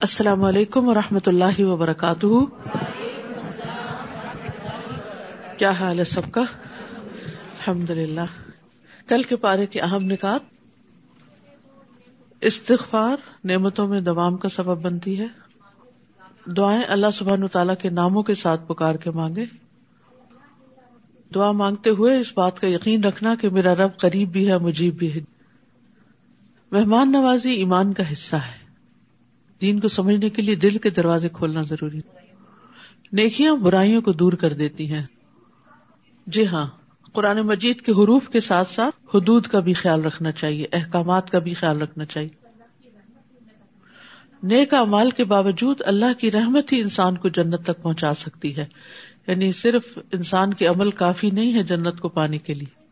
السلام علیکم و رحمۃ اللہ وبرکاتہ۔ کیا حال ہے سب کا؟ الحمد للہ کل کے پارے کی اہم نکات استغفار، نعمتوں میں دوام کا سبب بنتی ہے۔ دعائیں اللہ سبحان تعالیٰ کے ناموں کے ساتھ پکار کے مانگے۔ دعا مانگتے ہوئے اس بات کا یقین رکھنا کہ میرا رب قریب بھی ہے، مجیب بھی ہے۔ مہمان نوازی ایمان کا حصہ ہے۔ دین کو سمجھنے کے لیے دل کے دروازے کھولنا ضروری نیکیاں برائیوں کو دور کر دیتی ہیں۔ جی ہاں قرآن مجید کے حروف کے ساتھ ساتھ حدود کا بھی خیال رکھنا چاہیے، احکامات کا بھی خیال رکھنا چاہیے۔ نیک امال کے باوجود اللہ کی رحمت ہی انسان کو جنت تک پہنچا سکتی ہے۔ یعنی صرف انسان کے عمل کافی نہیں ہے جنت کو پانے کے لیے۔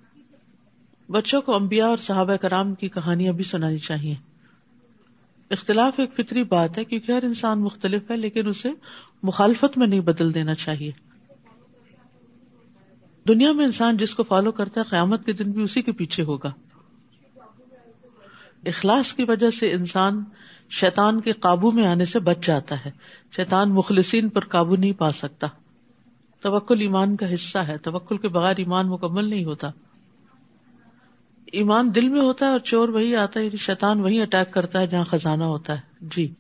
بچوں کو امبیا اور صحابہ کرام کی کہانیاں بھی سنانی چاہیے۔ اختلاف ایک فطری بات ہے کیونکہ ہر انسان مختلف ہے، لیکن اسے مخالفت میں نہیں بدل دینا چاہیے۔ دنیا میں انسان جس کو فالو کرتا ہے، قیامت کے دن بھی اسی کے پیچھے ہوگا۔ اخلاص کی وجہ سے انسان شیطان کے قابو میں آنے سے بچ جاتا ہے۔ شیطان مخلصین پر قابو نہیں پا سکتا۔ توکل ایمان کا حصہ ہے۔ توکل کے بغیر ایمان مکمل نہیں ہوتا۔ ایمان دل میں ہوتا ہے اور چور وہی آتا ہے یعنی شیطان وہی اٹیک کرتا ہے جہاں خزانہ ہوتا ہے۔ جی۔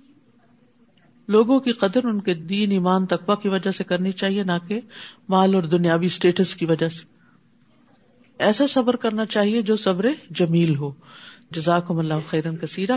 لوگوں کی قدر ان کے دین ایمان تقوا کی وجہ سے کرنی چاہیے، نہ کہ مال اور دنیاوی اسٹیٹس کی وجہ سے۔ ایسا صبر کرنا چاہیے جو صبر جمیل ہو۔ جزاکم اللہ خیرن کثیرہ۔